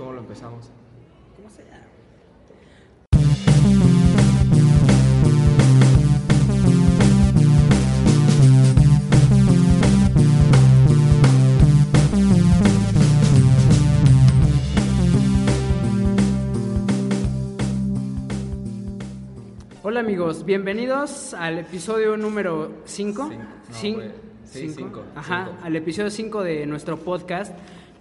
¿Cómo lo empezamos? Hola amigos, bienvenidos al episodio número 5. Cinco. No, güey. Sí, cinco. Ajá, Cinco. al episodio 5 de nuestro podcast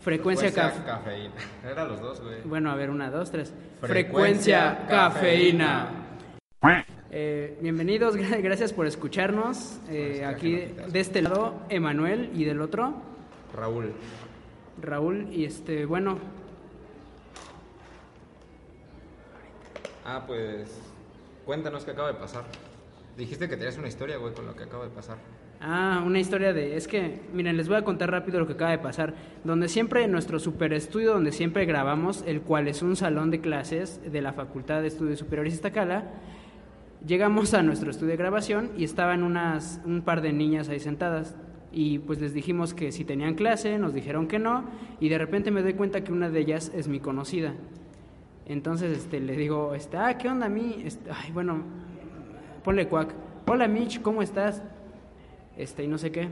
Frecuencia cafeína. Era los dos, güey. Bueno, a ver, una, dos, tres. Frecuencia Frecuencia cafeína. Eh, bienvenidos, gra- gracias por escucharnos. Eh, aquí de este lado, Emanuel, y del otro, Raúl. Raúl. Y este, bueno, Ah, pues. Cuéntanos qué acaba de pasar. Dijiste que tenías una historia, güey, con lo que acaba de pasar. Ah, una historia de... Es que, miren, les voy a contar rápido lo que acaba de pasar. Donde siempre, en nuestro super estudio, donde siempre grabamos, el cual es un salón de clases de la Facultad de Estudios Superiores Iztacala, llegamos a nuestro estudio de grabación y estaban unas, un par de niñas ahí sentadas. Y pues les dijimos que si tenían clase, nos dijeron que no, y de repente me doy cuenta que una de ellas es mi conocida. Entonces este, le digo, este, ah, ¿qué onda a mí? Este, ay, bueno, ponle cuac. Hola Mitch, ¿cómo estás? Este y no sé qué.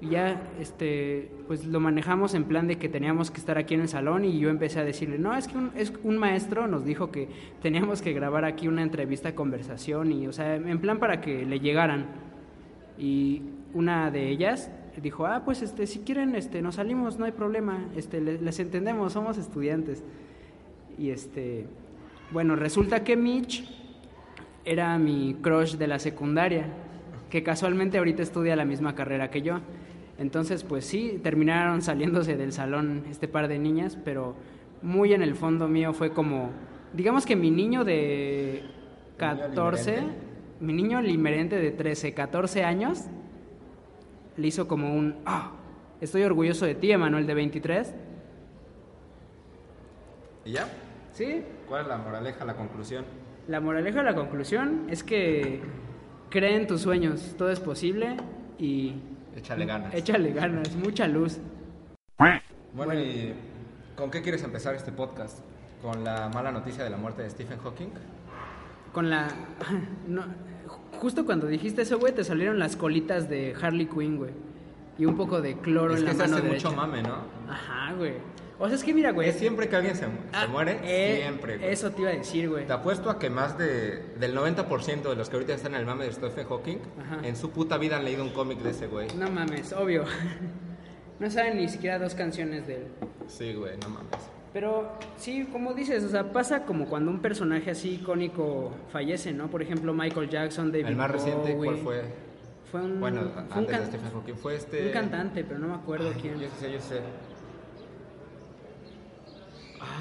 Y ya este pues lo manejamos en plan de que teníamos que estar aquí en el salón y yo empecé a decirle, "No, es que un, es un maestro nos dijo que teníamos que grabar aquí una entrevista conversación y o sea, en plan para que le llegaran." Y una de ellas dijo, "Ah, pues este si quieren este nos salimos, no hay problema. Este le- les entendemos, somos estudiantes." Y este bueno, resulta que Mitch era mi crush de la secundaria, que casualmente ahorita estudia la misma carrera que yo. Entonces, pues sí, terminaron saliéndose del salón este par de niñas, pero muy en el fondo mío fue como, digamos que mi niño de ¿Tu niño 14, limerente? mi niño limerente de 13, 14 años, le hizo como un, ah, estoy orgulloso de ti, Emanuel, de 23. ¿Y ya? ¿Sí? ¿Cuál es la moraleja, la conclusión? La moraleja la conclusión es que cree en tus sueños, todo es posible y Échale ganas. échale ganas, mucha luz. Bueno, Bueno. ¿y con qué quieres empezar este podcast? ¿Con la mala noticia de la muerte de Stephen Hawking? Con la... no, justo cuando dijiste eso, güey, te salieron las colitas de Harley Quinn, güey. Y un poco de cloro es en que la mano hace derecha. mucho mame, ¿no? Ajá, güey. O sea, es que mira, güey. Es siempre que alguien se, Ah, muere, eh, siempre, güey. Eso te iba a decir, güey. Te apuesto a que más de, del 90% de los que ahorita están en el mame de Stephen Hawking, Ajá. en su puta vida han leído un cómic de ese güey. No mames, obvio. no saben ni siquiera dos canciones de él. Sí, güey, no mames. Pero sí, como dices, o sea, pasa como cuando un personaje así icónico fallece, ¿no? Por ejemplo, Michael Jackson, David El más reciente. ¿cuál fue? Fue un, Bueno, fue un antes de Stephen Hawking fue este... un cantante, pero no me acuerdo Ay, quién. Yo sé, yo sé.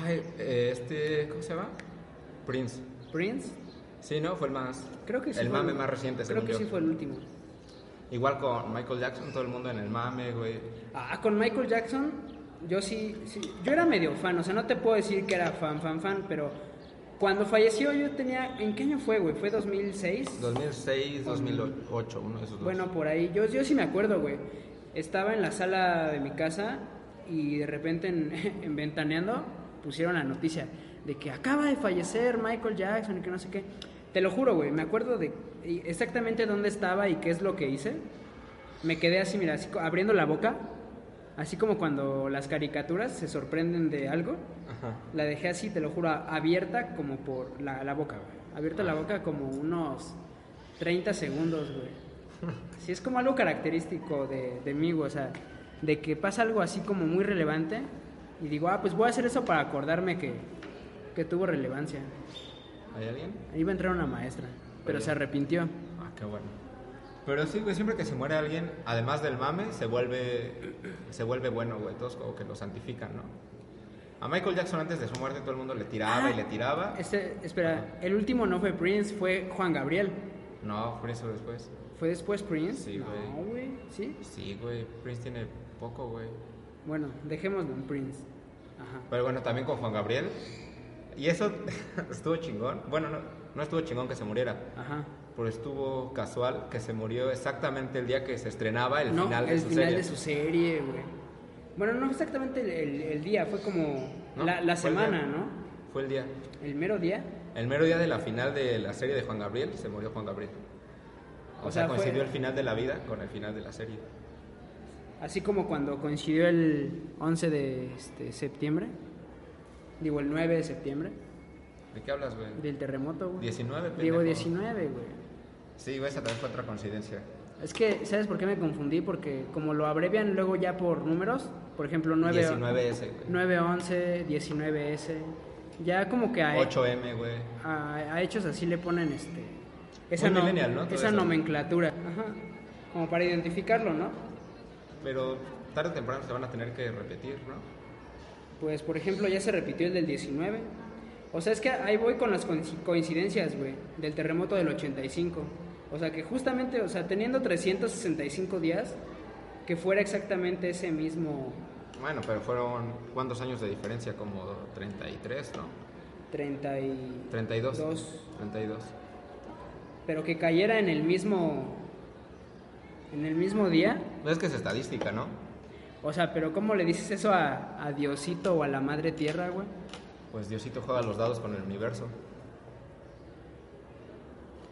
Ay, eh, este, ¿cómo se llama? Prince. Prince, Sí, ¿no? Fue el más... creo que sí. El mame más reciente, Creo que yo. sí fue el último. Igual con Michael Jackson, todo el mundo en el mame, güey. Ah, con Michael Jackson, yo sí, sí, yo era medio fan, o sea, no te puedo decir que era fan, fan, fan, pero cuando falleció yo tenía, ¿en qué año fue, güey? ¿Fue 2006? 2006, 2008, uno de esos dos. Bueno, por ahí, yo, yo sí me acuerdo, güey. Estaba en la sala de mi casa y de repente en, en Ventaneando pusieron la noticia de que acaba de fallecer Michael Jackson y que no sé qué. Te lo juro, güey, me acuerdo de exactamente dónde estaba y qué es lo que hice. Me quedé así, mira, así abriendo la boca, así como cuando las caricaturas se sorprenden de algo. Ajá. La dejé así, te lo juro, abierta como por la, la boca, güey. Abierta la boca como unos 30 segundos, güey. Sí, es como algo característico de, de mí, güey, o sea, de que pasa algo así como muy relevante y digo, ah, pues voy a hacer eso para acordarme que, que tuvo relevancia. ¿Hay alguien? Ahí va a entrar una maestra, pero Oye. se arrepintió. Ah, qué bueno. Pero sí, güey, siempre que se muere alguien, además del mame, se vuelve, se vuelve bueno, güey. Todos como que lo santifican, ¿no? A Michael Jackson antes de su muerte todo el mundo le tiraba y le tiraba. Este, espera, el último no fue Prince, fue Juan Gabriel. No, Prince fue después. ¿Fue después Prince? Sí, güey. No, güey, ¿sí? Sí, güey, Prince tiene poco, güey. Bueno, dejémoslo en Prince. Ajá. Pero bueno, también con Juan Gabriel. Y eso estuvo chingón. Bueno, no, no estuvo chingón que se muriera. Ajá. Pero estuvo casual que se murió exactamente el día que se estrenaba el no, final de el su final serie. de su serie, güey. Bueno, no exactamente el, el- el día, fue como... ¿no? La, la Fue semana. ¿no? Fue el día. El mero día. El mero día de la final de la serie de Juan Gabriel, se murió Juan Gabriel. O, O sea, sea, fue- coincidió el final de la vida con el final de la serie. Así como cuando coincidió el 11 de este, septiembre. Digo, el 9 de septiembre. ¿De qué hablas, güey? Del terremoto, güey. 19, Digo, pendejo. 19, güey. Sí, güey, esa también fue otra coincidencia. Es que, ¿sabes por qué me confundí? Porque como lo abrevian luego ya por números, por ejemplo, 9, 19S, güey. 911, 19S, ya como que a, 8M, güey. a, a hechos así le ponen este esa, Muy no- millennial, ¿no? Todo esa nomenclatura, Ajá. como para identificarlo, ¿no? Pero tarde o temprano se van a tener que repetir, ¿no? Pues, por ejemplo, ya se repitió el del 19. O sea, es que ahí voy con las coinci- coincidencias, güey, del terremoto del 85. O sea, que justamente, o sea, teniendo 365 días, que fuera exactamente ese mismo Bueno, pero fueron ¿cuántos años de diferencia? Como 33, ¿no? 30 y... 32. Dos. 32. Pero que cayera en el mismo... En el mismo día. No es que es estadística, ¿no? O sea, pero ¿cómo le dices eso a, a Diosito o a la Madre Tierra, güey? Pues Diosito juega los dados con el universo.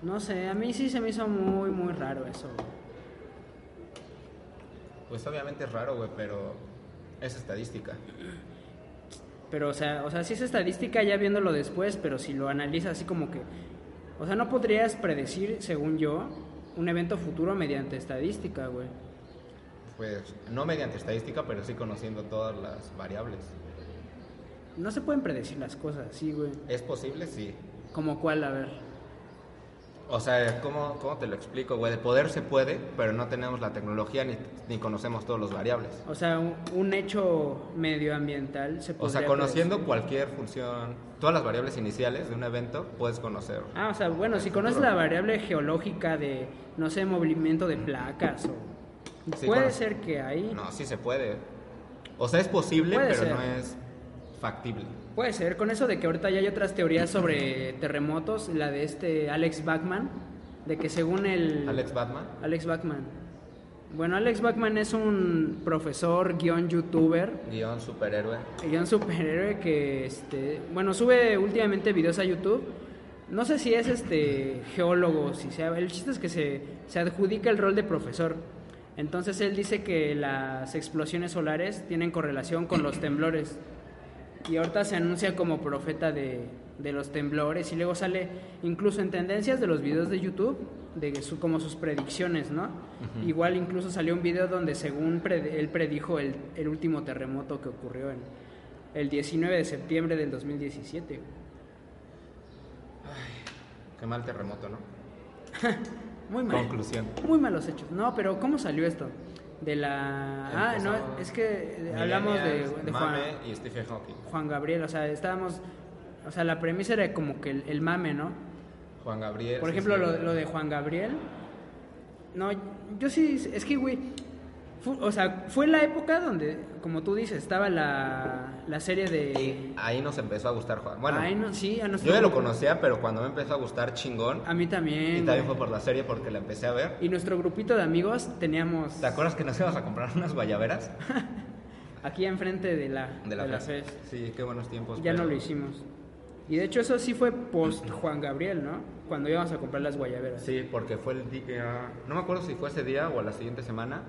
No sé, a mí sí se me hizo muy, muy raro eso, güey. Pues obviamente es raro, güey, pero es estadística. Pero, o sea, o sea, sí es estadística ya viéndolo después, pero si lo analizas así como que... O sea, no podrías predecir, según yo, un evento futuro mediante estadística, güey. Pues no mediante estadística, pero sí conociendo todas las variables. No se pueden predecir las cosas, sí, güey. ¿Es posible? Sí. Como cuál, a ver. O sea, ¿cómo, cómo te lo explico, güey? De poder se puede, pero no tenemos la tecnología ni, ni conocemos todos los variables. O sea, un, un hecho medioambiental se O podría sea, conociendo cualquier función, todas las variables iniciales de un evento, puedes conocer. Ah, o sea, bueno, si conoces la variable geológica de, no sé, movimiento de placas o... Sí, puede ser que ahí... No, sí se puede. O sea, es posible, Puede pero ser. no es factible. Puede ser, con eso de que ahorita ya hay otras teorías sobre terremotos, la de este Alex Bachman, de que según el... Alex Batman. Alex Bachman. Bueno, Alex Bachman es un profesor, guion youtuber, Guión superhéroe. guion superhéroe que, este, bueno, sube últimamente videos a YouTube. No sé si es este geólogo, si sea, el chiste es que se, se adjudica el rol de profesor. Entonces él dice que las explosiones solares tienen correlación con los temblores. Y ahorita se anuncia como profeta de, de los temblores y luego sale incluso en tendencias de los videos de YouTube, de su, como sus predicciones, ¿no? Igual incluso salió un video donde según pred- él predijo el, el último terremoto que ocurrió en el 19 de septiembre del 2017. Qué mal terremoto, ¿no? Muy mal. Conclusión. Muy malos hechos. No, pero ¿cómo salió esto? De la... Ah, no, es que hablamos de, de Juan, Mame y Stephen Hawking. Juan Gabriel, o sea, estábamos... O sea, la premisa era como que el, el mame, ¿no? Juan Gabriel. Por sí, ejemplo, sí. lo, lo de Juan Gabriel. No, yo sí, es que, güey, fu- o sea, fue la época donde, como tú dices, estaba la, la serie de... Y ahí nos empezó a gustar Juan. Bueno, no, sí, a yo ya lo conocía, pero cuando me empezó a gustar chingón. A mí también. Y también güey. fue por la serie porque la empecé a ver. Y nuestro grupito de amigos teníamos ¿Te acuerdas que nos íbamos a comprar unas guayaberas? aquí enfrente de la, De la, de FES. Sí, qué buenos tiempos. Ya no lo hicimos. Y de hecho eso sí fue post Juan Gabriel, ¿no? Cuando íbamos a comprar las guayaberas. Sí, porque fue el día. No me acuerdo si fue ese día o la siguiente semana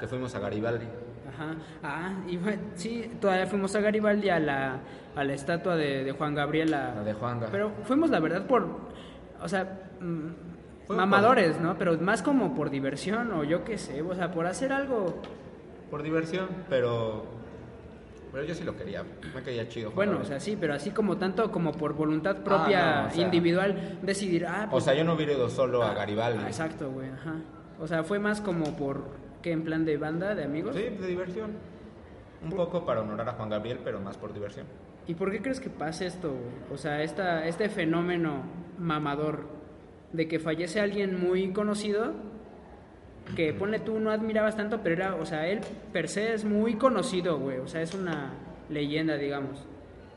que fuimos a Garibaldi. Ajá. Ah, y fue- sí, todavía fuimos a Garibaldi a la, a la estatua de, de Juan Gabriel. a- La de Juanga. Pero fuimos, la verdad, por. O sea. mm, Fue mamadores, ¿no? Pero más como por diversión o yo qué sé. O sea, por hacer algo. Por diversión, pero. Pero yo sí lo quería. Me caía chido. Juan Bueno, o Gabriel. sea, sí, pero así como tanto como por voluntad propia, Ah, no, o sea- individual, decidir. Ah, O pues, sea, yo no hubiera ido solo a Garibaldi. Ah, exacto, güey, ajá. O sea, fue más como por. ¿Qué? ¿En plan de banda, de amigos? Sí, de diversión. Un poco para honorar a Juan Gabriel, pero más por diversión. ¿Y por qué crees que pasa esto, güey? O sea, esta, este fenómeno mamador de que fallece alguien muy conocido, que ponle tú no admirabas tanto, pero era, o sea, él per se es muy conocido, güey. O sea, es una leyenda, digamos.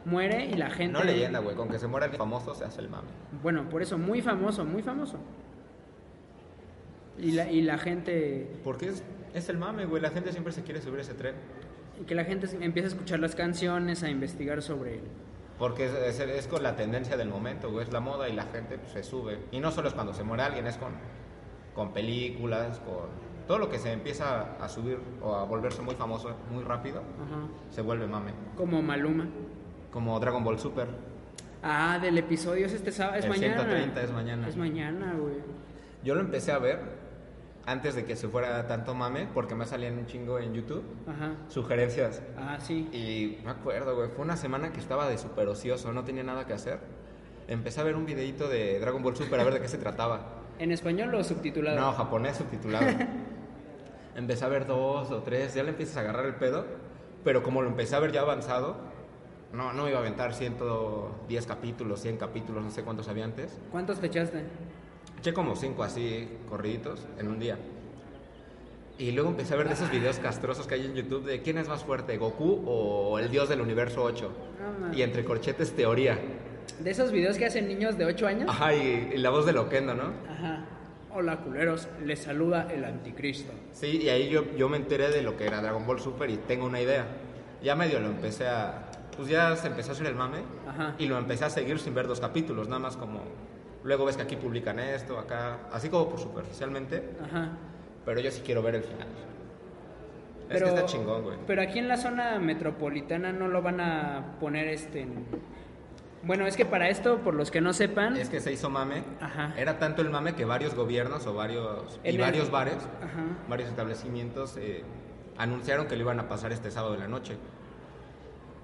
Muere y la gente... No leyenda, güey. Con que se muera el famoso se hace el mame. Bueno, por eso, muy famoso, muy famoso. Y la, y la gente... Porque es, es el mame, güey. La gente siempre se quiere subir a ese tren. Y que la gente empiece a escuchar las canciones, a investigar sobre él. Porque es, es- es con la tendencia del momento, güey, es la moda y la gente pues, se sube. Y no solo es cuando se muere alguien, es con, con películas, con todo lo que se empieza a subir o a volverse muy famoso muy rápido, Ajá. se vuelve mame. Como Maluma. Como Dragon Ball Super. Ah, del episodio es este sábado, es El mañana. 130 es mañana. Es mañana, güey. Yo lo empecé a ver antes de que se fuera tanto mame, porque me salían un chingo en YouTube Ajá. sugerencias. Ah, sí. Y me acuerdo, güey, fue una semana que estaba de súper ocioso, no tenía nada que hacer. Empecé a ver un videito de Dragon Ball Super a ver de qué se trataba. ¿En español o subtitulado? No, japonés subtitulado. empecé a ver dos o tres, ya le empiezas a agarrar el pedo, pero como lo empecé a ver ya avanzado, no, no me iba a aventar 110 capítulos, 100 capítulos, no sé cuántos había antes. ¿Cuántos te echaste? Eché como cinco así corriditos en un día. Y luego empecé a ver de esos videos castrosos que hay en YouTube de quién es más fuerte, Goku o el dios del universo 8. No, man. y entre corchetes teoría. De esos videos que hacen niños de 8 años. Ajá, y, y la voz de Loquendo, ¿no? Ajá. Hola, culeros. Les saluda el anticristo. Sí, y ahí yo, yo me enteré de lo que era Dragon Ball Super y tengo una idea. Ya medio lo empecé a... Pues ya se empezó a hacer el mame Ajá. y lo empecé a seguir sin ver dos capítulos, nada más como... Luego ves que aquí publican esto, acá, así como por superficialmente, Ajá. pero yo sí quiero ver el final. Pero, es que está chingón, güey. Pero aquí en la zona metropolitana no lo van a poner este. en- Bueno, es que para esto, por los que no sepan. Es que se hizo mame. Ajá. Era tanto el mame que varios gobiernos o varios y En el- varios bares, Ajá. varios establecimientos eh, anunciaron que lo iban a pasar este sábado en la noche.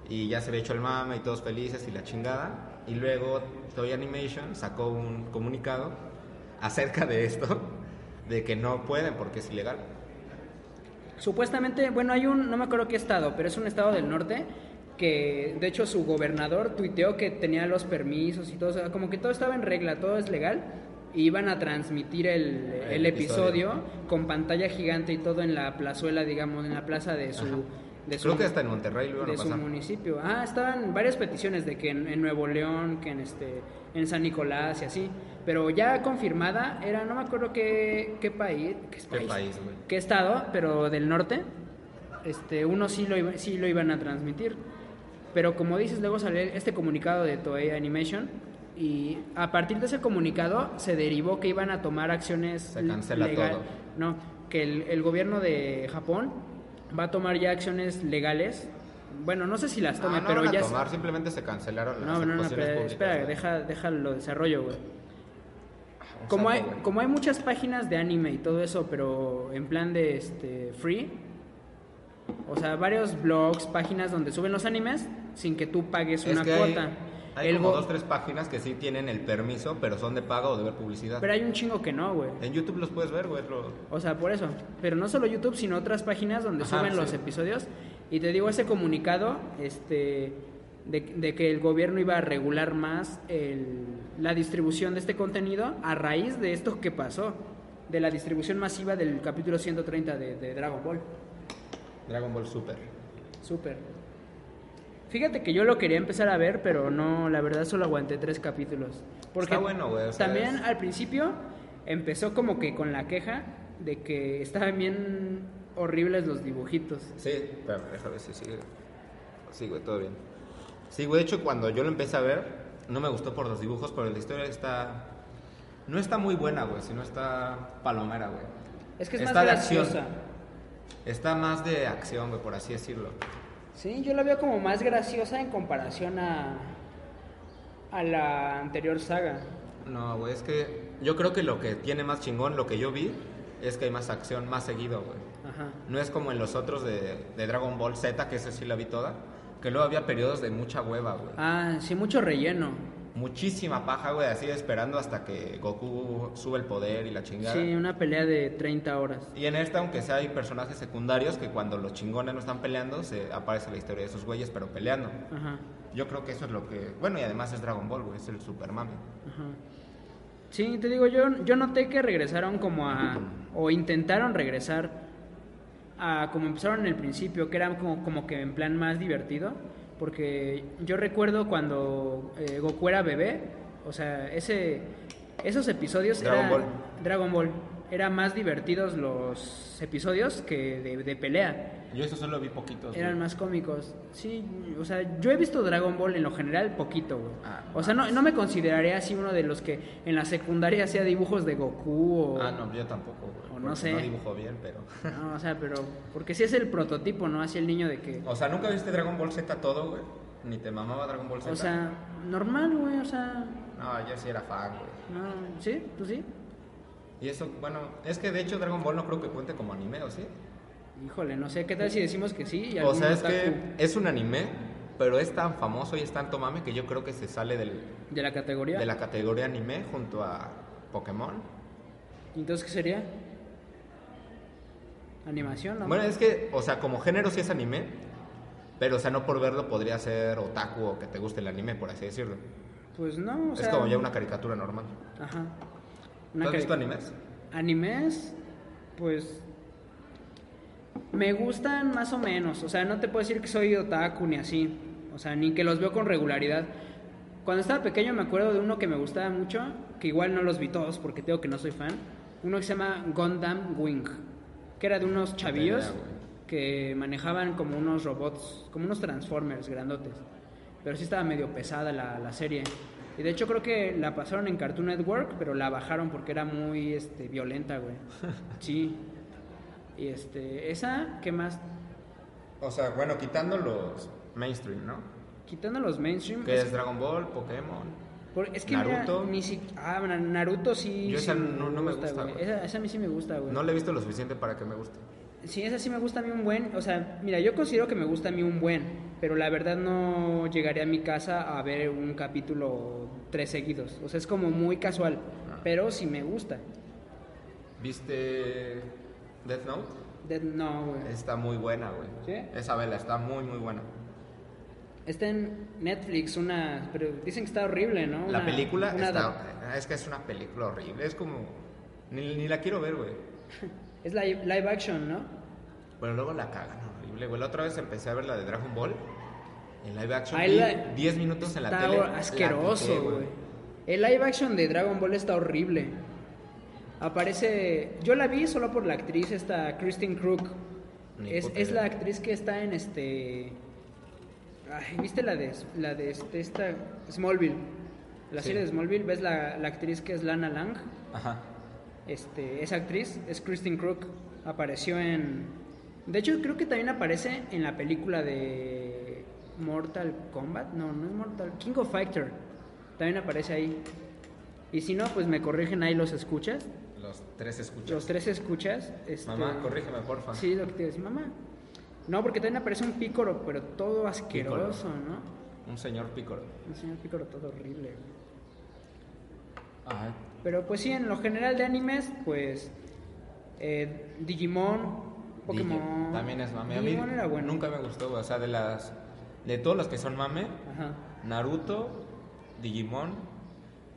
Y ya se había hecho el mame y todos felices y la chingada. Y luego Toy Animation sacó un comunicado acerca de esto, de que no pueden porque es ilegal. Supuestamente, bueno, hay un, no me acuerdo qué estado, pero es un estado del norte que, de hecho, su gobernador tuiteó que tenía los permisos y todo, o sea, como que todo estaba en regla, todo es legal, y iban a transmitir el, el El episodio, episodio. con pantalla gigante y todo en la plazuela, digamos, en la plaza de su... Ajá. De su Creo que hasta en Monterrey lo iban a de su pasar. municipio. Ah, estaban varias peticiones de que en, en Nuevo León, que en este en San Nicolás y así, pero ya confirmada era no me acuerdo qué, qué país, qué, ¿Qué país, güey? qué estado, pero del norte. Este, uno sí lo iba- sí lo iban a transmitir. Pero como dices, luego salió este comunicado de Toei Animation y a partir de ese comunicado se derivó que iban a tomar acciones Se cancela legal- todo. No, que el, el gobierno de Japón va a tomar ya acciones legales. Bueno, no sé si las tome, Ah, no pero van a ya tomar, simplemente se cancelaron las no, no, no, pero, públicas, espera, güey. deja, deja lo desarrollo, güey. Un Como hay, como hay muchas páginas de anime y todo eso, pero en plan de este free, o sea, varios blogs, páginas donde suben los animes sin que tú pagues Es una que hay- cuota. Hay, El como dos, tres páginas que sí tienen el permiso, pero son de pago o de ver publicidad. Pero hay un chingo que no, güey. En YouTube los puedes ver, güey. lo- O sea, por eso. Pero no solo YouTube, sino otras páginas donde Ajá, suben los episodios. Y te digo, ese comunicado este, de, de que el gobierno iba a regular más el- la distribución de este contenido a raíz de esto que pasó. De la distribución masiva del capítulo 130 de, de Dragon Ball. Dragon Ball Super. Súper. Fíjate que yo lo quería empezar a ver, pero no, la verdad solo aguanté tres capítulos. Porque Está bueno, güey, o sea, también es- al principio empezó como que con la queja de que estaban bien horribles los dibujitos. Sí, espérame, déjame ver si sigue. Sí, güey, todo bien. Sí, güey, de hecho, cuando yo lo empecé a ver, no me gustó por los dibujos, pero la historia está. No está muy buena, güey, sino está palomera, güey. Es que es Está más de acción. graciosa. Está más de acción, güey, por así decirlo. Sí, yo la veo como más graciosa en comparación a, a la anterior saga. No, güey, es que yo creo que lo que tiene más chingón, lo que yo vi, es que hay más acción más seguido, güey. Ajá. No es como en los otros de, de Dragon Ball Z, que ese sí la vi toda, que luego había periodos de mucha hueva, güey. Ah, sí, mucho relleno. Muchísima paja, güey, así esperando hasta que Goku sube el poder y la chingada. Sí, una pelea de 30 horas. Y en esta, aunque sea hay personajes secundarios que cuando los chingones no están peleando, se aparece la historia de esos güeyes, pero peleando. Ajá. Yo creo que eso es lo que... Bueno, y además es Dragon Ball, güey, es el super mame. Ajá. Sí, te digo, yo, yo noté que regresaron como a, o intentaron regresar a como empezaron en el principio, que era como, como que en plan más divertido, porque yo recuerdo cuando eh, Goku era bebé, o sea, ese, esos episodios Dragon eran- Ball. Dragon Ball. Era más divertidos los episodios que de, de pelea. Yo eso solo vi poquitos. Eran güey. más cómicos. Sí, o sea, yo he visto Dragon Ball en lo general poquito, güey. Ah, o sea, no, no me consideraría así uno de los que en la secundaria hacía dibujos de Goku o... Ah, no, yo tampoco, güey. O no sé. No dibujo bien, pero. No, o sea, pero... Porque sí es el prototipo, ¿no? Así el niño de que... O sea, ¿nunca viste Dragon Ball Z todo, güey? Ni te mamaba Dragon Ball Z. O sea, normal, güey, o sea... No, yo sí era fan, güey. No, ¿Sí? ¿Tú sí? Y eso, bueno, es que de hecho Dragon Ball no creo que cuente como anime, ¿o sí? Híjole, no sé, ¿qué tal si decimos que sí? y O sea, es otaku que es un anime, pero es tan famoso y es tanto mame que yo creo que se sale del, ¿De la categoría? de la categoría anime junto a Pokémon. Entonces, ¿qué sería? Animación, ¿no? Bueno, es que, o sea, como género sí es anime, pero, o sea, no por verlo podría ser otaku o que te guste el anime, por así decirlo. Pues no, o es sea... como ya una caricatura normal. Ajá. ¿Tú Una has visto animes? Animes, pues me gustan más o menos. O sea, no te puedo decir que soy otaku ni así. O sea, ni que los veo con regularidad. Cuando estaba pequeño me acuerdo de uno que me gustaba mucho, que igual no los vi todos porque tengo que no soy fan. Uno que se llama Gundam Wing, que era de unos chavillos que manejaban como unos robots, como unos transformers grandotes. Pero sí estaba medio pesada la, la serie. Y de hecho creo que la pasaron en Cartoon Network, pero la bajaron porque era muy este, violenta, güey. Sí. Y este, esa, ¿qué más? O sea, bueno, quitando los mainstream, ¿no? Quitando los mainstream. Que es, es Dragon Ball, Pokémon. por- es que Naruto. mira, ni si, ah, Naruto sí. Yo sí esa no- no me gusta, güey. Esa, esa a mí sí me gusta, güey. No le he visto lo suficiente para que me guste. Sí, esa sí me gusta a mí un buen. O sea, mira, yo considero que me gusta a mí un buen, pero la verdad no llegaría a mi casa a ver un capítulo tres seguidos. O sea, es como muy casual, Ah. pero sí me gusta. ¿Viste Death Note? Dead- no, güey. Está muy buena, güey. ¿Sí? Esa vela está muy, muy buena. Está en Netflix, una. Pero dicen que está horrible, ¿no? La película una está... adap- Es que es una película horrible. Es como... Ni, ni la quiero ver, güey. Es live, live action, ¿no? Pero luego la cagan horrible, güey. La otra vez empecé a ver la de Dragon Ball. En live action. Ay, vi la- 10 minutos en la está tele. la asqueroso, güey. El live action de Dragon Ball está horrible. Aparece. Yo la vi solo por la actriz, esta Kristen Crook. Es, es la actriz que está en este. Ay, ¿Viste la de, la de este- esta Smallville? La Sí. serie de Smallville, ¿ves la, la actriz que es Lana Lang? Ajá. Este, esa actriz es Kristen Crook. Apareció en. De hecho, creo que también aparece en la película de Mortal Kombat. No, no es Mortal. King of Fighter. También aparece ahí. Y si no, pues me corrigen ahí los escuchas. Los tres escuchas. Los tres escuchas. este- Mamá, corrígeme, porfa. Sí, lo que te iba a decir, mamá. No, porque también aparece un pícoro, pero todo asqueroso, ¿no? Un señor pícoro. Un señor pícoro todo horrible. güey. Ajá. Pero pues sí, en lo general de animes, pues eh, Digimon, Pokémon. También es mame. A mí Digimon era bueno. nunca me gustó. O sea, de las... De todos los que son mame, Ajá. Naruto, Digimon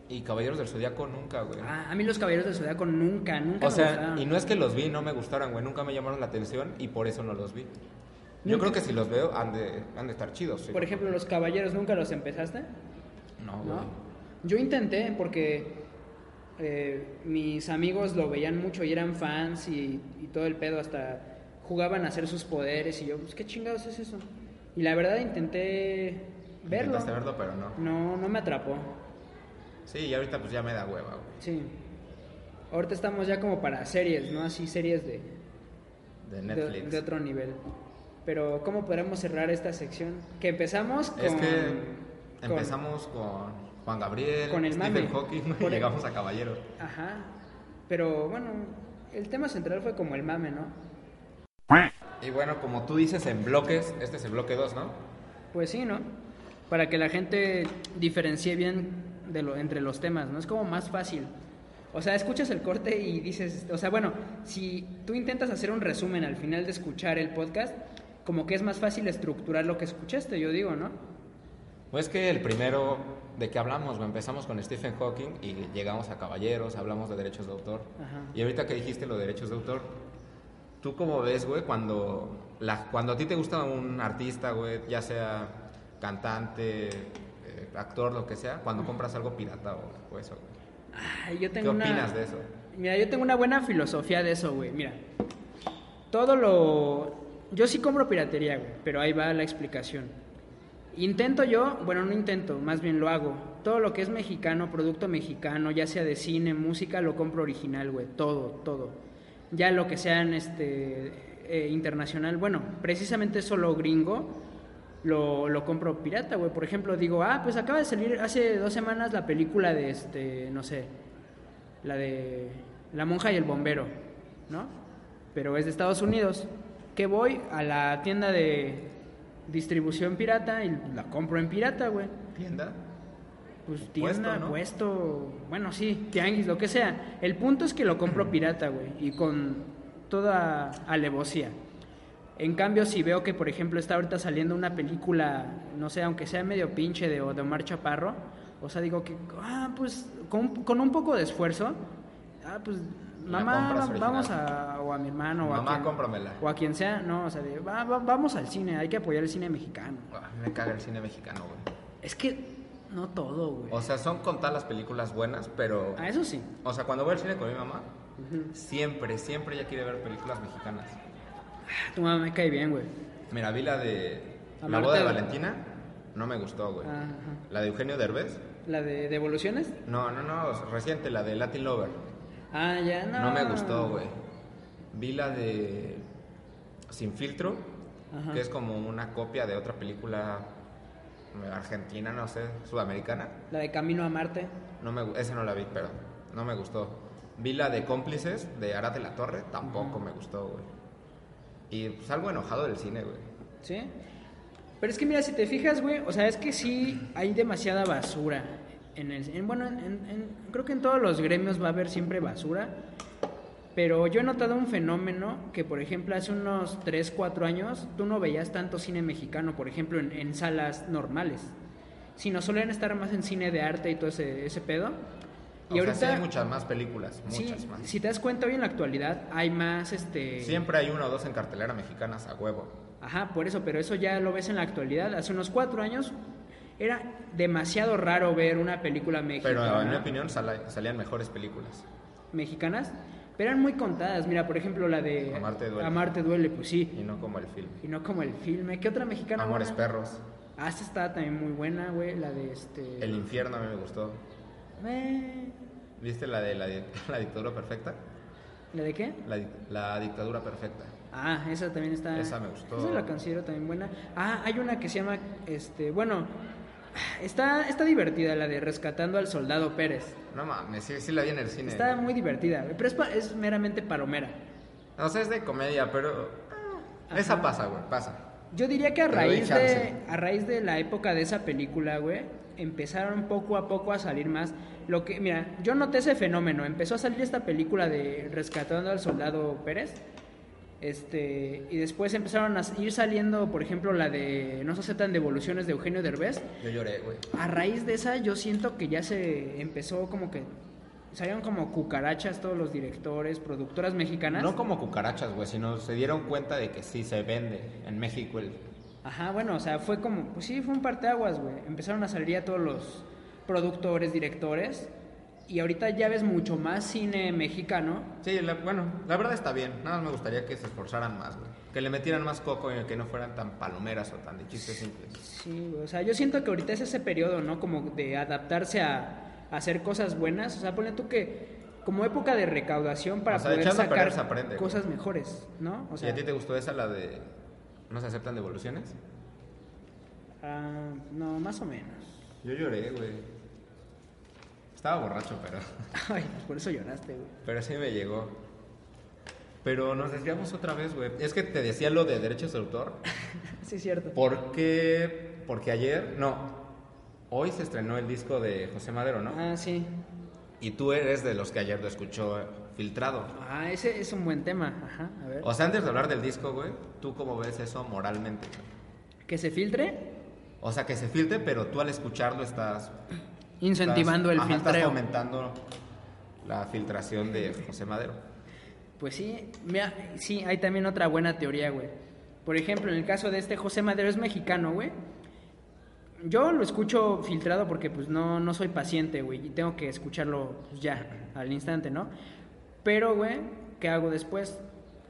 y Caballeros del Zodiaco nunca, güey. Ah, a mí los Caballeros del Zodiaco nunca, nunca o me sea, gustaron. y no es que los vi no me gustaran, güey. Nunca me llamaron la atención y por eso no los vi. Yo Nunca- creo que si los veo han de, han de estar chidos. sí. Por ejemplo, los Caballeros nunca los empezaste, No, güey. ¿no? Yo intenté porque eh, mis amigos lo veían mucho y eran fans y, y todo el pedo, hasta jugaban a hacer sus poderes y yo, pues qué chingados es eso. Y la verdad intenté verlo. Intentaste verlo, pero no. No, no me atrapó. Sí, y ahorita pues ya me da hueva, güey. Sí. Ahorita estamos ya como para series, ¿no? Así series de, De Netflix. de otro nivel. Pero ¿cómo podremos cerrar esta sección? Que empezamos con... Es que empezamos con Juan Gabriel, Con el Stephen mame. Hawking y el- llegamos a Caballeros. Ajá. Pero bueno, el tema central fue como el mame, ¿no? Y bueno, como tú dices en bloques, este es el bloque 2, ¿no? Pues sí, ¿no? Para que la gente diferencie bien de lo, entre los temas, ¿no? Es como más fácil. O sea, escuchas el corte y dices, o sea, bueno, si tú intentas hacer un resumen al final de escuchar el podcast, como que es más fácil estructurar lo que escuchaste, yo digo, ¿no? Pues que el primero de que hablamos, empezamos con Stephen Hawking y llegamos a Caballeros, hablamos de derechos de autor. Ajá. Y ahorita que dijiste los derechos de autor, ¿tú cómo ves, güey, cuando, la, cuando a ti te gusta un artista, güey, ya sea cantante, eh, actor, lo que sea, cuando compras algo pirata o, o eso, güey? Ay, yo ¿Qué tengo una... opinas de eso? Mira, yo tengo una buena filosofía de eso, güey. Mira, todo lo... Yo sí compro piratería, güey, pero ahí va la explicación. Intento yo, bueno, no intento, más bien lo hago. Todo lo que es mexicano, producto mexicano, ya sea de cine, música, lo compro original, güey. Todo, todo. Ya lo que sea en este eh, internacional, bueno, precisamente solo gringo, lo, lo compro pirata, güey. Por ejemplo, digo, ah, pues acaba de salir hace dos semanas la película de este, no sé, la de La monja y el bombero, ¿no? Pero es de Estados Unidos. Que voy a la tienda de distribución pirata y la compro en pirata, güey. ¿Tienda? Pues tienda, ¿no? puesto, bueno, sí, tianguis, lo que sea. El punto es que lo compro pirata, güey, y con toda alevosía. En cambio, si veo que, por ejemplo, está ahorita saliendo una película, no sé, aunque sea medio pinche de, de Omar Chaparro, o sea, digo que, ah, pues, con, con un poco de esfuerzo, ah, pues, mamá, vamos a, o a mi hermano, o a Mamá, quien, cómpramela. o a quien sea, no, o sea, de, "Va- va- vamos al cine, hay que apoyar el cine mexicano. A mí me caga el cine mexicano, güey. Es que, no todo, güey. O sea, son contadas las películas buenas, pero... Ah, eso sí. O sea, cuando voy al cine con mi mamá, siempre, siempre ella quiere ver películas mexicanas. Tu mamá me cae bien, güey. Mira, vi la de... La boda de Valentina, no me gustó, güey. Ajá. La de Eugenio Derbez, ¿La de devoluciones? no, no, no, reciente, la de Latin Lover. Ah, ya, no. No me gustó, güey. Vi la de Sin Filtro, Ajá. que es como una copia de otra película argentina, no sé, sudamericana. La de Camino a Marte. No me, esa no la vi, pero no me gustó. Vi la de Cómplices de Ara de la Torre, tampoco me gustó, güey. Y salgo enojado del cine, güey. ¿Sí? Pero es que mira, si te fijas, güey, o sea, es que sí hay demasiada basura. En el, en- bueno, en- en- creo que en todos los gremios va a haber siempre basura. Pero yo he notado un fenómeno que, por ejemplo, hace unos 3, 4 años, tú no veías tanto cine mexicano, por ejemplo, en, en salas normales. Sino solían estar más en cine de arte y todo ese, ese pedo. Y o ahorita, sea, sí hay muchas más películas, sí, muchas más. si te das cuenta, hoy en la actualidad hay más, este... Siempre hay una o dos en cartelera mexicanas a huevo. Ajá, por eso, pero eso ya lo ves en la actualidad. Hace unos cuatro años era demasiado raro ver una película mexicana. Pero en mi opinión salían mejores películas. mexicanas, pero eran muy contadas. Mira, por ejemplo, la de Amarte duele. Amarte duele, pues sí. Y no como el film. Y no como el filme. ¿Qué otra mexicana? Amores buena? perros. Ah, esta está también muy buena, güey. La de este. El infierno a mí me gustó. Eh, ¿Viste la de la, la dictadura perfecta? ¿La de qué? La dictadura perfecta. Ah, esa también está. Esa me gustó. Esa la considero también buena. Ah, hay una que se llama, este, bueno, está, está divertida la de Rescatando al Soldado Pérez. No mames, sí, sí la vi en el cine. Está muy divertida, pero es, pa- es meramente palomera. O sea, es de comedia, pero... Ajá. Esa pasa, güey, pasa. Yo diría que a Te doy raíz de chance. a raíz de la época de esa película, güey, empezaron poco a poco a salir más. Lo que, mira, yo noté ese fenómeno. Empezó a salir esta película de Rescatando al Soldado Pérez. Este, y después empezaron a ir saliendo, por ejemplo, la de No se aceptan devoluciones de Eugenio Derbez. Yo lloré, güey. A raíz de esa, yo siento que ya se empezó como que salieron como cucarachas todos los directores, productoras mexicanas. No como cucarachas, güey, sino se dieron cuenta de que sí se vende en México el... Ajá, bueno, o sea, fue como, pues sí, fue un parteaguas, güey. Empezaron a salir ya todos los productores, directores, y ahorita ya ves mucho más cine mexicano. Sí, la- bueno, la verdad está bien. Nada más me gustaría que se esforzaran más, güey. Que le metieran más coco y que no fueran tan palomeras o tan de chistes simples. Sí, o sea, yo siento que ahorita es ese periodo, ¿no? Como de adaptarse a, a hacer cosas buenas. O sea, ponle tú que como época de recaudación para O sea, poder sacar güey. cosas mejores, ¿no? O sea, ¿Y a ti te gustó esa, la de... ¿No se aceptan devoluciones? ah, no, más o menos. Yo lloré, güey. Estaba borracho, pero... Ay, pues por eso lloraste, güey. Pero sí me llegó. Pero nos desviamos otra vez, güey. Es que te decía lo de derechos de autor. Sí, cierto. ¿Por qué? Porque ayer, no, hoy se estrenó el disco de José Madero, ¿no? Ah, sí. Y tú eres de los que ayer lo escuchó eh, filtrado. Ah, ese es un buen tema. Ajá, a ver. O sea, antes de hablar del disco, güey, ¿tú cómo ves eso moralmente? Que se filtre, O sea, que se filtre, pero tú al escucharlo estás... incentivando estás- el ajá, Estás filtreo. fomentando la filtración de José Madero. Pues sí, mira, sí, hay también otra buena teoría, güey. Por ejemplo, en el caso de este José Madero es mexicano, güey. yo lo escucho filtrado porque pues no, no soy paciente, güey, y tengo que escucharlo pues, ya, al instante, ¿no? Pero, güey, ¿qué hago después?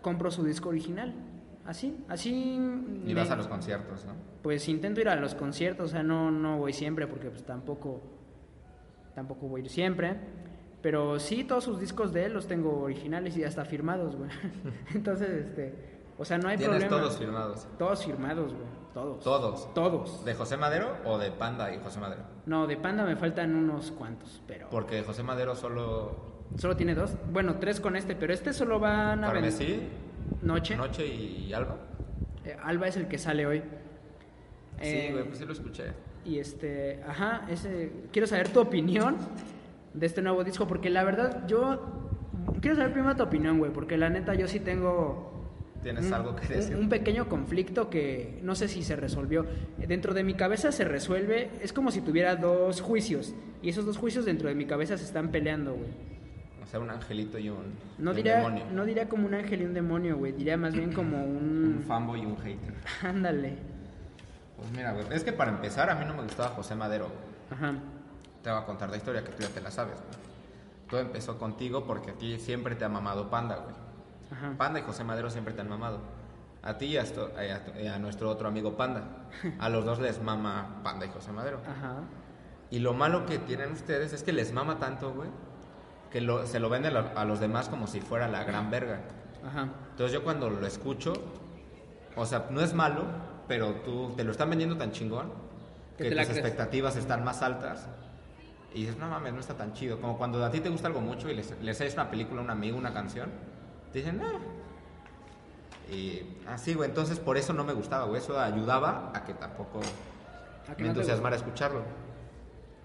Compro su disco original. Así, así... Y me- vas a los conciertos, ¿no? Pues intento ir a los conciertos, o sea, no, no voy siempre porque pues tampoco, tampoco voy a ir siempre. Pero sí, todos sus discos de él los tengo originales y hasta firmados, güey. Entonces, este, o sea, no hay Tienes problema. todos firmados. Todos firmados, güey. Todos. Todos. Todos. ¿De José Madero o de Panda y José Madero? No, de Panda me faltan unos cuantos, pero... Porque José Madero solo Solo tiene dos. Bueno, tres con este, pero este solo van a Carmesí, Noche. Noche y Alba. Eh, Alba es el que sale hoy. Sí, Eh, güey, pues sí lo escuché. Y este, ajá, ese, quiero saber tu opinión de este nuevo disco, porque la verdad yo quiero saber primero tu opinión, güey, porque la neta yo sí tengo ¿Tienes un, algo que un- decir? un pequeño conflicto que no sé si se resolvió. Dentro de mi cabeza se resuelve, es como si tuviera dos juicios, y esos dos juicios dentro de mi cabeza se están peleando, güey. O sea, un angelito y un, No y un diría, demonio. no diría como un ángel y un demonio, güey, diría más bien como Un un... fanboy y un hater. Ándale. Pues mira, güey, es que para empezar a mí no me gustaba José Madero. güey. Ajá. Te voy a contar la historia que tú ya te la sabes, güey. Todo empezó contigo porque a ti siempre te ha mamado Panda, güey. Ajá. Panda y José Madero siempre te han mamado. A ti y a, esto- y a- y a nuestro otro amigo Panda. A los dos les mama Panda y José Madero. Ajá. Y lo malo que tienen ustedes es que les mama tanto, güey, que lo- se lo venden a, a los demás como si fuera la gran verga. Ajá. Entonces yo cuando lo escucho, o sea, no es malo, pero tú te lo están vendiendo tan chingón Que tus expectativas están más altas. Y dices, no mames, no está tan chido. Como cuando a ti te gusta algo mucho y les, les haces una película, un amigo, una canción, te dicen, ah. Y así, güey, entonces por eso no me gustaba, güey. Eso ayudaba a que tampoco ¿A que me no entusiasmara escucharlo.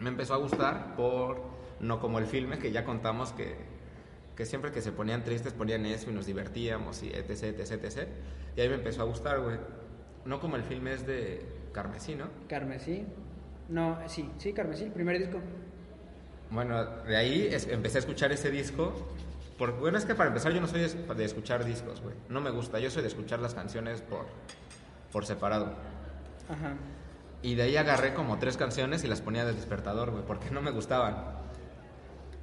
Me empezó a gustar por, no como el filme, que ya contamos que, que siempre que se ponían tristes ponían eso y nos divertíamos y etc, etc, etc. Y ahí me empezó a gustar, güey. No como el filme es de Carmesí, ¿no? Carmesí. No, sí, sí, Carmesí, el primer disco. Bueno, de ahí es- empecé a escuchar ese disco. Porque, bueno, es que para empezar yo no soy de, de escuchar discos, güey. No me gusta. Yo soy de escuchar las canciones por, por separado. Ajá. Y de ahí agarré como tres canciones y las ponía de despertador, güey, porque no me gustaban.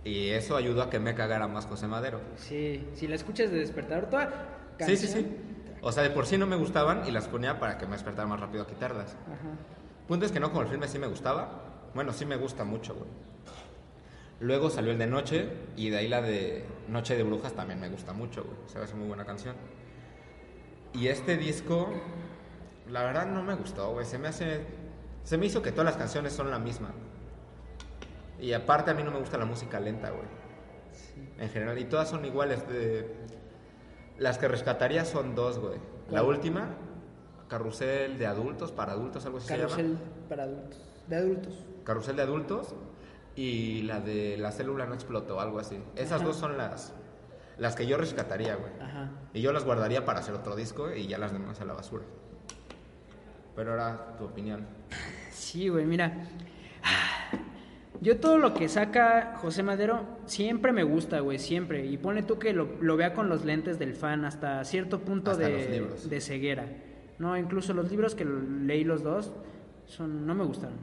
Y eso ayudó a que me cagara más José Madero. Sí, si la escuchas de despertador, toda Sí, sí, sí. O sea, de por sí no me gustaban y las ponía para que me despertara más rápido a quitarlas. Ajá. Punto es que no, como el filme sí me gustaba. Bueno, sí me gusta mucho, güey. Luego salió el de Noche y de ahí la de Noche de Brujas también me gusta mucho, güey. Se hace muy buena canción. Y este disco, la verdad no me gustó, güey. Se me hace... Se me hizo que todas las canciones son la misma. Y aparte a mí no me gusta la música lenta, güey. En general. Y todas son iguales. De... Las que rescataría son dos, güey. La ¿Cuál? última, Carrusel de adultos, para adultos, algo así se llama. Carrusel para adultos. De adultos. Carrusel de adultos y la de la célula no explotó, algo así. Esas Ajá. dos son las las que yo rescataría, güey. Ajá. Y yo las guardaría para hacer otro disco y ya las demás a la basura. Pero ahora tu opinión. Sí, güey, mira. Yo todo lo que saca José Madero siempre me gusta, güey, siempre. Y pone tú que lo, lo vea con los lentes del fan hasta cierto punto Hasta de, de ceguera. No, incluso los libros que leí los dos son no me gustaron.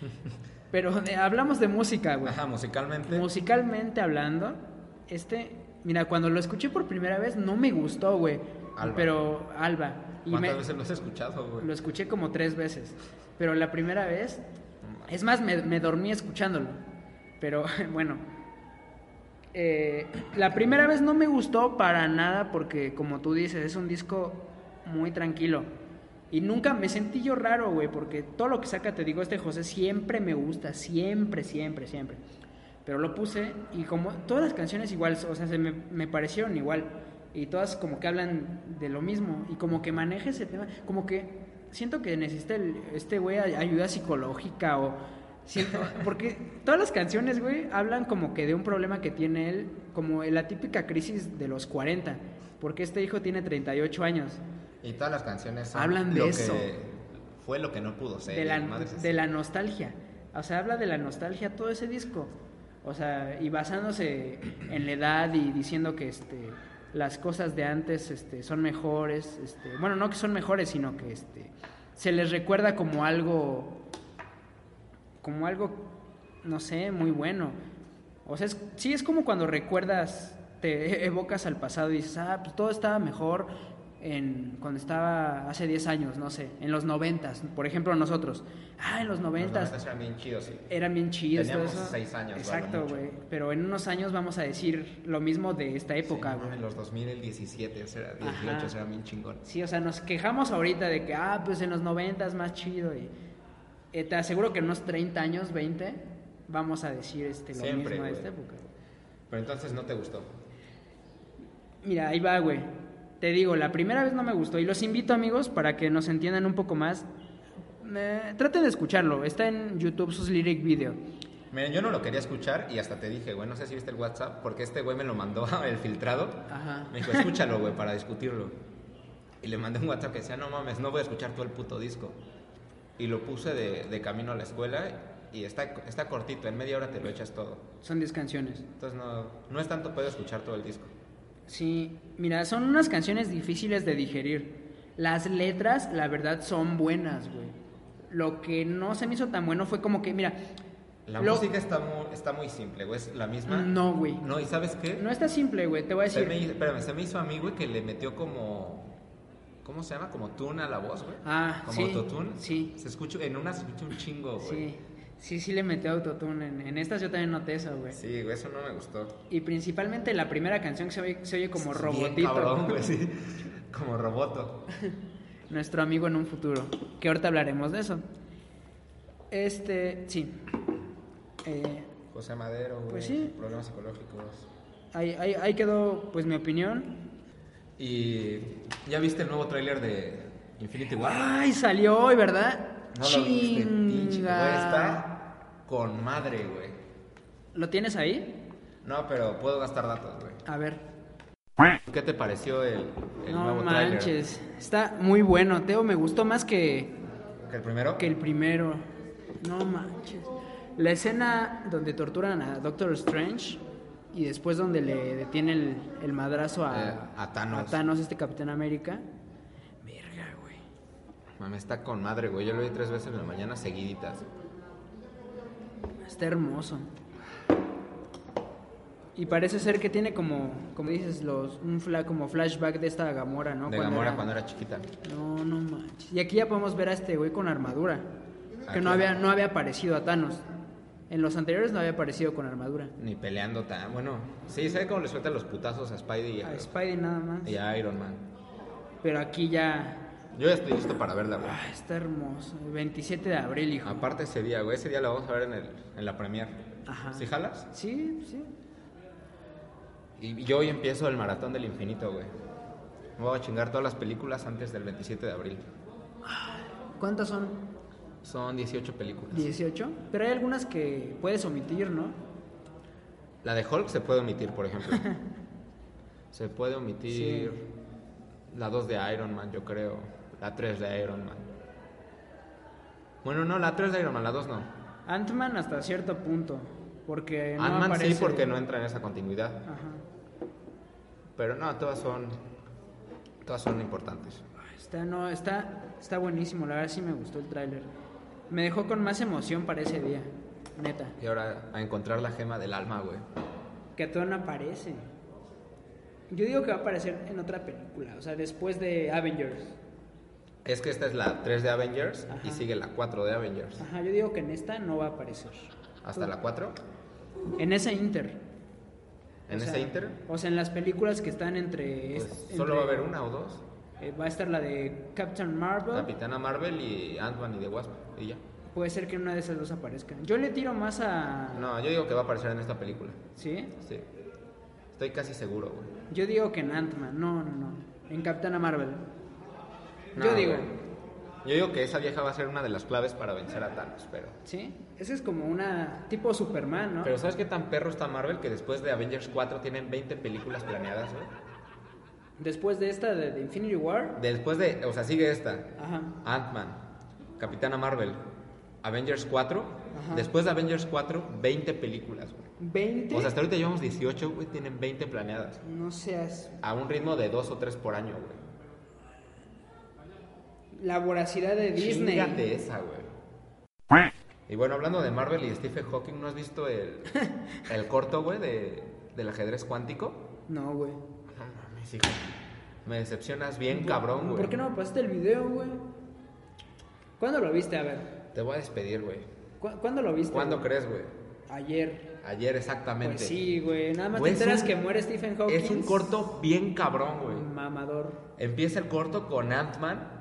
Pero de- hablamos de música, güey. Ajá, musicalmente. Musicalmente hablando, este, mira, cuando lo escuché por primera vez no me gustó, güey. Alba. Pero Alba. Y ¿Cuántas me- veces lo has escuchado, güey? lo escuché como tres veces. Pero la primera vez, es más, me, me dormí escuchándolo. Pero bueno, eh, la primera vez no me gustó para nada porque, como tú dices, es un disco muy tranquilo. Y nunca me sentí yo raro, güey, porque todo lo que saca, te digo, este José siempre me gusta, siempre, siempre, siempre. Pero lo puse y como todas las canciones igual, o sea, se me, me parecieron igual. Y todas como que hablan de lo mismo. Y como que maneja ese tema, como que siento que necesita el- este güey ay- ayuda psicológica o... siento- porque todas las canciones, güey, hablan como que de un problema que tiene él, como la típica crisis de los 40. Porque este hijo tiene 38 años. Y todas las canciones Hablan de eso. fue lo que no pudo ser. de la, de la nostalgia. O sea, habla de la nostalgia todo ese disco. O sea, y basándose en la edad y diciendo que este, las cosas de antes este, son mejores. Este, bueno, no que son mejores, sino que este, se les recuerda como algo como algo, no sé, muy bueno. O sea, es- sí es como cuando recuerdas, te evocas al pasado y dices, ah, pues todo estaba mejor en, cuando estaba hace 10 años, no sé, en los 90, por ejemplo nosotros. Ah, en los Los 90 noventas eran bien chidos, sí. eran bien chidos. Teníamos eso. seis años, Exacto, güey. Pero en unos años vamos a decir lo mismo de esta época, Sí, güey. no, en los 2000, el 17, o sea, 18, Ajá. o sea, bien chingón. Sí, o sea, nos quejamos ahorita de que, ah, pues en los 90 es más chido. Y eh, te aseguro que en unos 30 años, 20, vamos a decir este, lo Siempre, mismo de esta época. Pero entonces no te gustó. Mira, ahí va, güey. Te digo, la primera vez no me gustó. Y los invito, amigos, para que nos entiendan un poco más. Eh, traten de escucharlo. Está en YouTube sus lyric video. Miren, yo no lo quería escuchar y hasta te dije, güey, no sé si viste el WhatsApp, porque este güey me lo mandó el filtrado. Ajá. Me dijo, escúchalo, güey, para discutirlo. Y le mandé un WhatsApp que decía, no mames, no voy a escuchar todo el puto disco. Y lo puse de, de camino a la escuela y está, está cortito, en media hora te lo echas todo. Son 10 canciones. Entonces no, no es tanto puedo escuchar todo el disco. Sí, mira, son unas canciones difíciles de digerir. Las letras, la verdad, son buenas, güey. Lo que no se me hizo tan bueno fue como que, mira, La lo- música está muy, está muy simple, güey, es la misma. No, güey. No, ¿y sabes qué? No está simple, güey, te voy a Se decir. me, hizo- espérame, se me hizo a mí, güey, que le metió como... ¿Cómo se llama? Como tune a la voz, güey. Ah, como sí, autotune. sí. Se escucha, en una se escucha un chingo, güey. Sí, sí, sí le metió autotune. En, en estas yo también noté eso, güey. Sí, güey, eso no me gustó. Y principalmente la primera canción que se oye, se oye como robotito. cabrón, güey, sí. Como roboto. Nuestro amigo en un futuro. Que ahorita hablaremos de eso. Este, sí. Eh, José Madero, güey. Pues sí. Problemas psicológicos. ahí, ahí, ahí quedó, pues, mi opinión. ¿Y ya viste el nuevo tráiler de Infinity War? Ay, salió hoy, ¿verdad? No lo viste, pinche, güey. Está con madre, güey. ¿Lo tienes ahí? No, pero puedo gastar datos, güey. A ver. ¿Qué te pareció el, el no nuevo tráiler? manches. Está muy bueno. Teo, me gustó más que, ¿Que el primero? que el primero. No manches. La escena donde torturan a Doctor Strange y después donde le detiene el, el madrazo a, Eh, a Thanos. a Thanos, este Capitán América. Mame, está con madre, güey. Yo lo vi tres veces en la mañana seguiditas. Está hermoso. Y parece ser que tiene como, como dices, los, un fla, como flashback de esta Gamora, ¿no? de Cuando Gamora era- cuando era chiquita. No, no manches. Y aquí ya podemos ver a este güey con armadura. Que Ah, no claro. había, no había aparecido a Thanos. En los anteriores no había aparecido con armadura. Ni peleando tan... Bueno, sí, ¿sabe cómo le sueltan los putazos a Spidey y a, A Spidey nada más. y a Iron Man? Pero aquí ya Yo ya estoy listo para verla, güey. ah, está hermoso. El 27 de abril, hijo. Aparte ese día, güey. Ese día la vamos a ver en, el, en la premier. Ajá. ¿Sí jalas? Sí, sí. Y yo hoy empiezo el maratón del infinito, güey. Me voy a chingar todas las películas antes del 27 de abril. ¿Cuántas son? Son 18 películas. 18. Pero hay algunas que puedes omitir, ¿no? La de Hulk se puede omitir, por ejemplo. se puede omitir Sí. la 2 de Iron Man, yo creo. La 3 de Iron Man. Bueno, no, la 3 de Iron Man, la 2 no. Ant-Man hasta cierto punto. Porque no Ant-Man aparece... sí, porque no entra en esa continuidad. Ajá. Pero no, todas son. Todas son importantes. Está, no, está, está buenísimo, la verdad sí me gustó el tráiler. Me dejó con más emoción para ese día, neta. Y ahora a encontrar la gema del alma, güey. Que todo no aparece. Yo digo que va a aparecer en otra película, o sea, después de Avengers. Es que esta es la 3 de Avengers y sigue la 4 de Avengers. Ajá, yo digo que en esta no va a aparecer. ¿Hasta la 4? En ese Inter. ¿En O sea, Inter? O sea, en las películas que están entre... Pues solo va a haber una o dos. eh, va a estar la de Captain Marvel. Capitana Marvel y Ant-Man y The Wasp. Y ya. Puede ser que una de esas dos aparezca. Yo le tiro más a... No, yo digo que va a aparecer en esta película. ¿Sí? Sí. Estoy casi seguro, güey. Yo digo que en Ant-Man, no, no, no. En Capitana Marvel. No, Yo digo, güey. Yo digo que esa vieja va a ser una de las claves para vencer a Thanos, pero... ¿sí? Ese es como una tipo Superman, ¿no? Pero ¿sabes qué tan perro está Marvel? Que después de Avengers 4 tienen 20 películas planeadas, güey. Después de esta de, de Infinity War, Después de... O sea, sigue esta. ajá. Ant-Man, Capitana Marvel, Avengers 4. Ajá. Después de Avengers 4, 20 películas, güey. 20. O sea, hasta ahorita llevamos 18, güey, tienen 20 planeadas. no seas A un ritmo de 2 o 3 por año, güey. La voracidad de Disney. Chíngate esa, güey. Y bueno, hablando de Marvel y Stephen Hawking, ¿no has visto el, el corto, güey, de, del ajedrez cuántico? No, güey. No mames, hijo. Me decepcionas bien, cabrón, güey. ¿Por qué no me pasaste el video, güey? ¿Cuándo lo viste? A ver. Te voy a despedir, güey. ¿cu- ¿Cuándo lo viste? ¿Cuándo crees, güey? Ayer. Ayer exactamente. Pues sí, güey. Nada más te enteras un- que muere Stephen Hawking. Es un corto bien cabrón, güey. Mamador. Empieza el corto con Ant-Man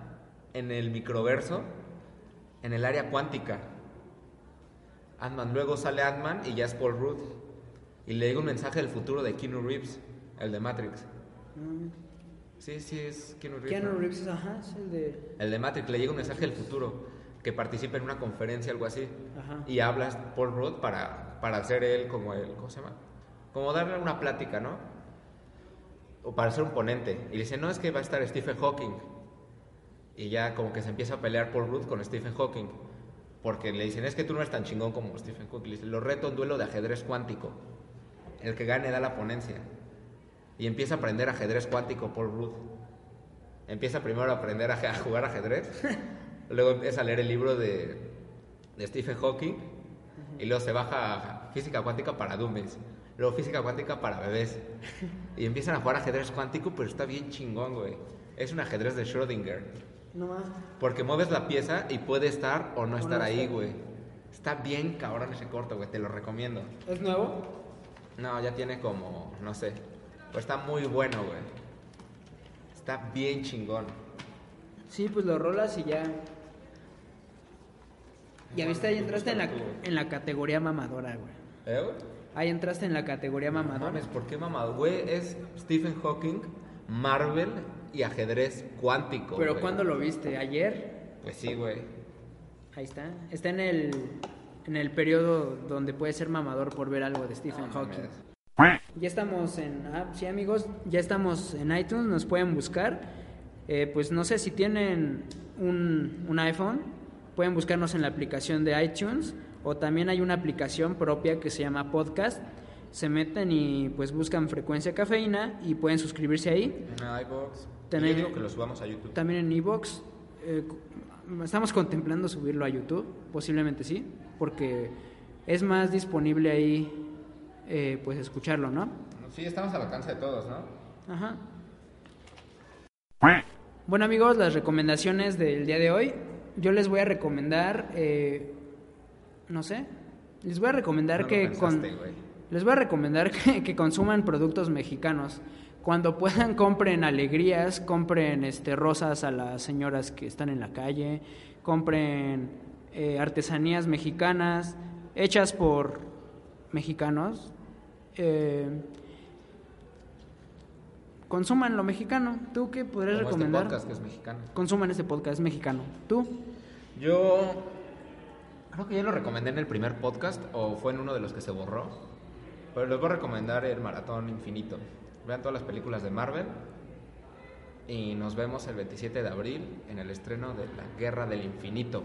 en el microverso, en el área cuántica. Ant-Man, luego sale Ant-Man y ya es Paul Rudd. Y le llega un mensaje del futuro de Keanu Reeves, el de Matrix. Mm. Sí, sí, es Keanu Reeves. Keanu. Reeves, ajá, es el de... El de Matrix, le llega un mensaje del futuro, que participa en una conferencia, algo así. Ajá. Y habla Paul Rudd para, para hacer él como el, ¿cómo se llama? Como darle una plática, ¿no? O para ser un ponente. Y le dice, no, es que va a estar Stephen Hawking. Y ya como que se empieza a pelear Paul Rudd con Stephen Hawking. Porque le dicen, es que tú no eres tan chingón como Stephen Hawking. Le dice, lo reto un duelo de ajedrez cuántico. El que gane da la ponencia. Y empieza a aprender ajedrez cuántico Paul Rudd. Empieza primero a aprender a, a jugar ajedrez. luego empieza a leer el libro de, de Stephen Hawking. Y luego se baja a física cuántica para dummies. Luego física cuántica para bebés. Y empiezan a jugar ajedrez cuántico, pero está bien chingón, güey. Es un ajedrez de Schrödinger. No más. Porque mueves la pieza y puede estar o no estar no ahí, güey. Está bien cabrón ese corto, güey. Te lo recomiendo. ¿Es nuevo? No, ya tiene como, no sé. Pero está muy bueno, güey. Está bien chingón. Sí, pues lo rolas y ya... Ya viste, ahí entraste en la, en la categoría mamadora, güey. ¿Eh, güey? Ahí entraste en la categoría No mamadora. mames, ¿por qué mamado? Güey, es Stephen Hawking, Marvel y ajedrez cuántico. Pero güey. ¿cuándo lo viste? ¿Ayer? Pues sí, güey. Ahí está. Está en el, en el periodo donde puede ser mamador por ver algo de Stephen No Hawking. mames. Ya estamos en... Ah, sí, amigos, ya estamos en iTunes, nos pueden buscar. Eh, pues no sé si tienen un, un iPhone, pueden buscarnos en la aplicación de iTunes o también hay una aplicación propia que se llama Podcast. Se meten y pues buscan frecuencia cafeína y pueden suscribirse ahí. En iVoox. Tener- Yo digo que lo subamos a YouTube. También en Evox. eh, estamos contemplando subirlo a YouTube, posiblemente sí, porque es más disponible ahí eh, pues escucharlo, ¿no? Sí, estamos al alcance de todos, ¿no? Ajá. Bueno amigos, las recomendaciones del día de hoy. Yo les voy a recomendar, eh, no sé, les voy a recomendar No que con, les voy a recomendar que, que consuman productos mexicanos. Cuando puedan compren alegrías, compren este rosas a las señoras que están en la calle, compren eh, artesanías mexicanas hechas por mexicanos. Eh, consuman lo mexicano. ¿Tú qué podrías Como este recomendar? podcast que es mexicano. Consuman este podcast, mexicano. ¿Tú? Yo creo que ya lo recomendé en el primer podcast o fue en uno de los que se borró. Pero les voy a recomendar el Maratón Infinito. Vean todas las películas de Marvel. Y nos vemos el 27 de abril en el estreno de La Guerra del Infinito.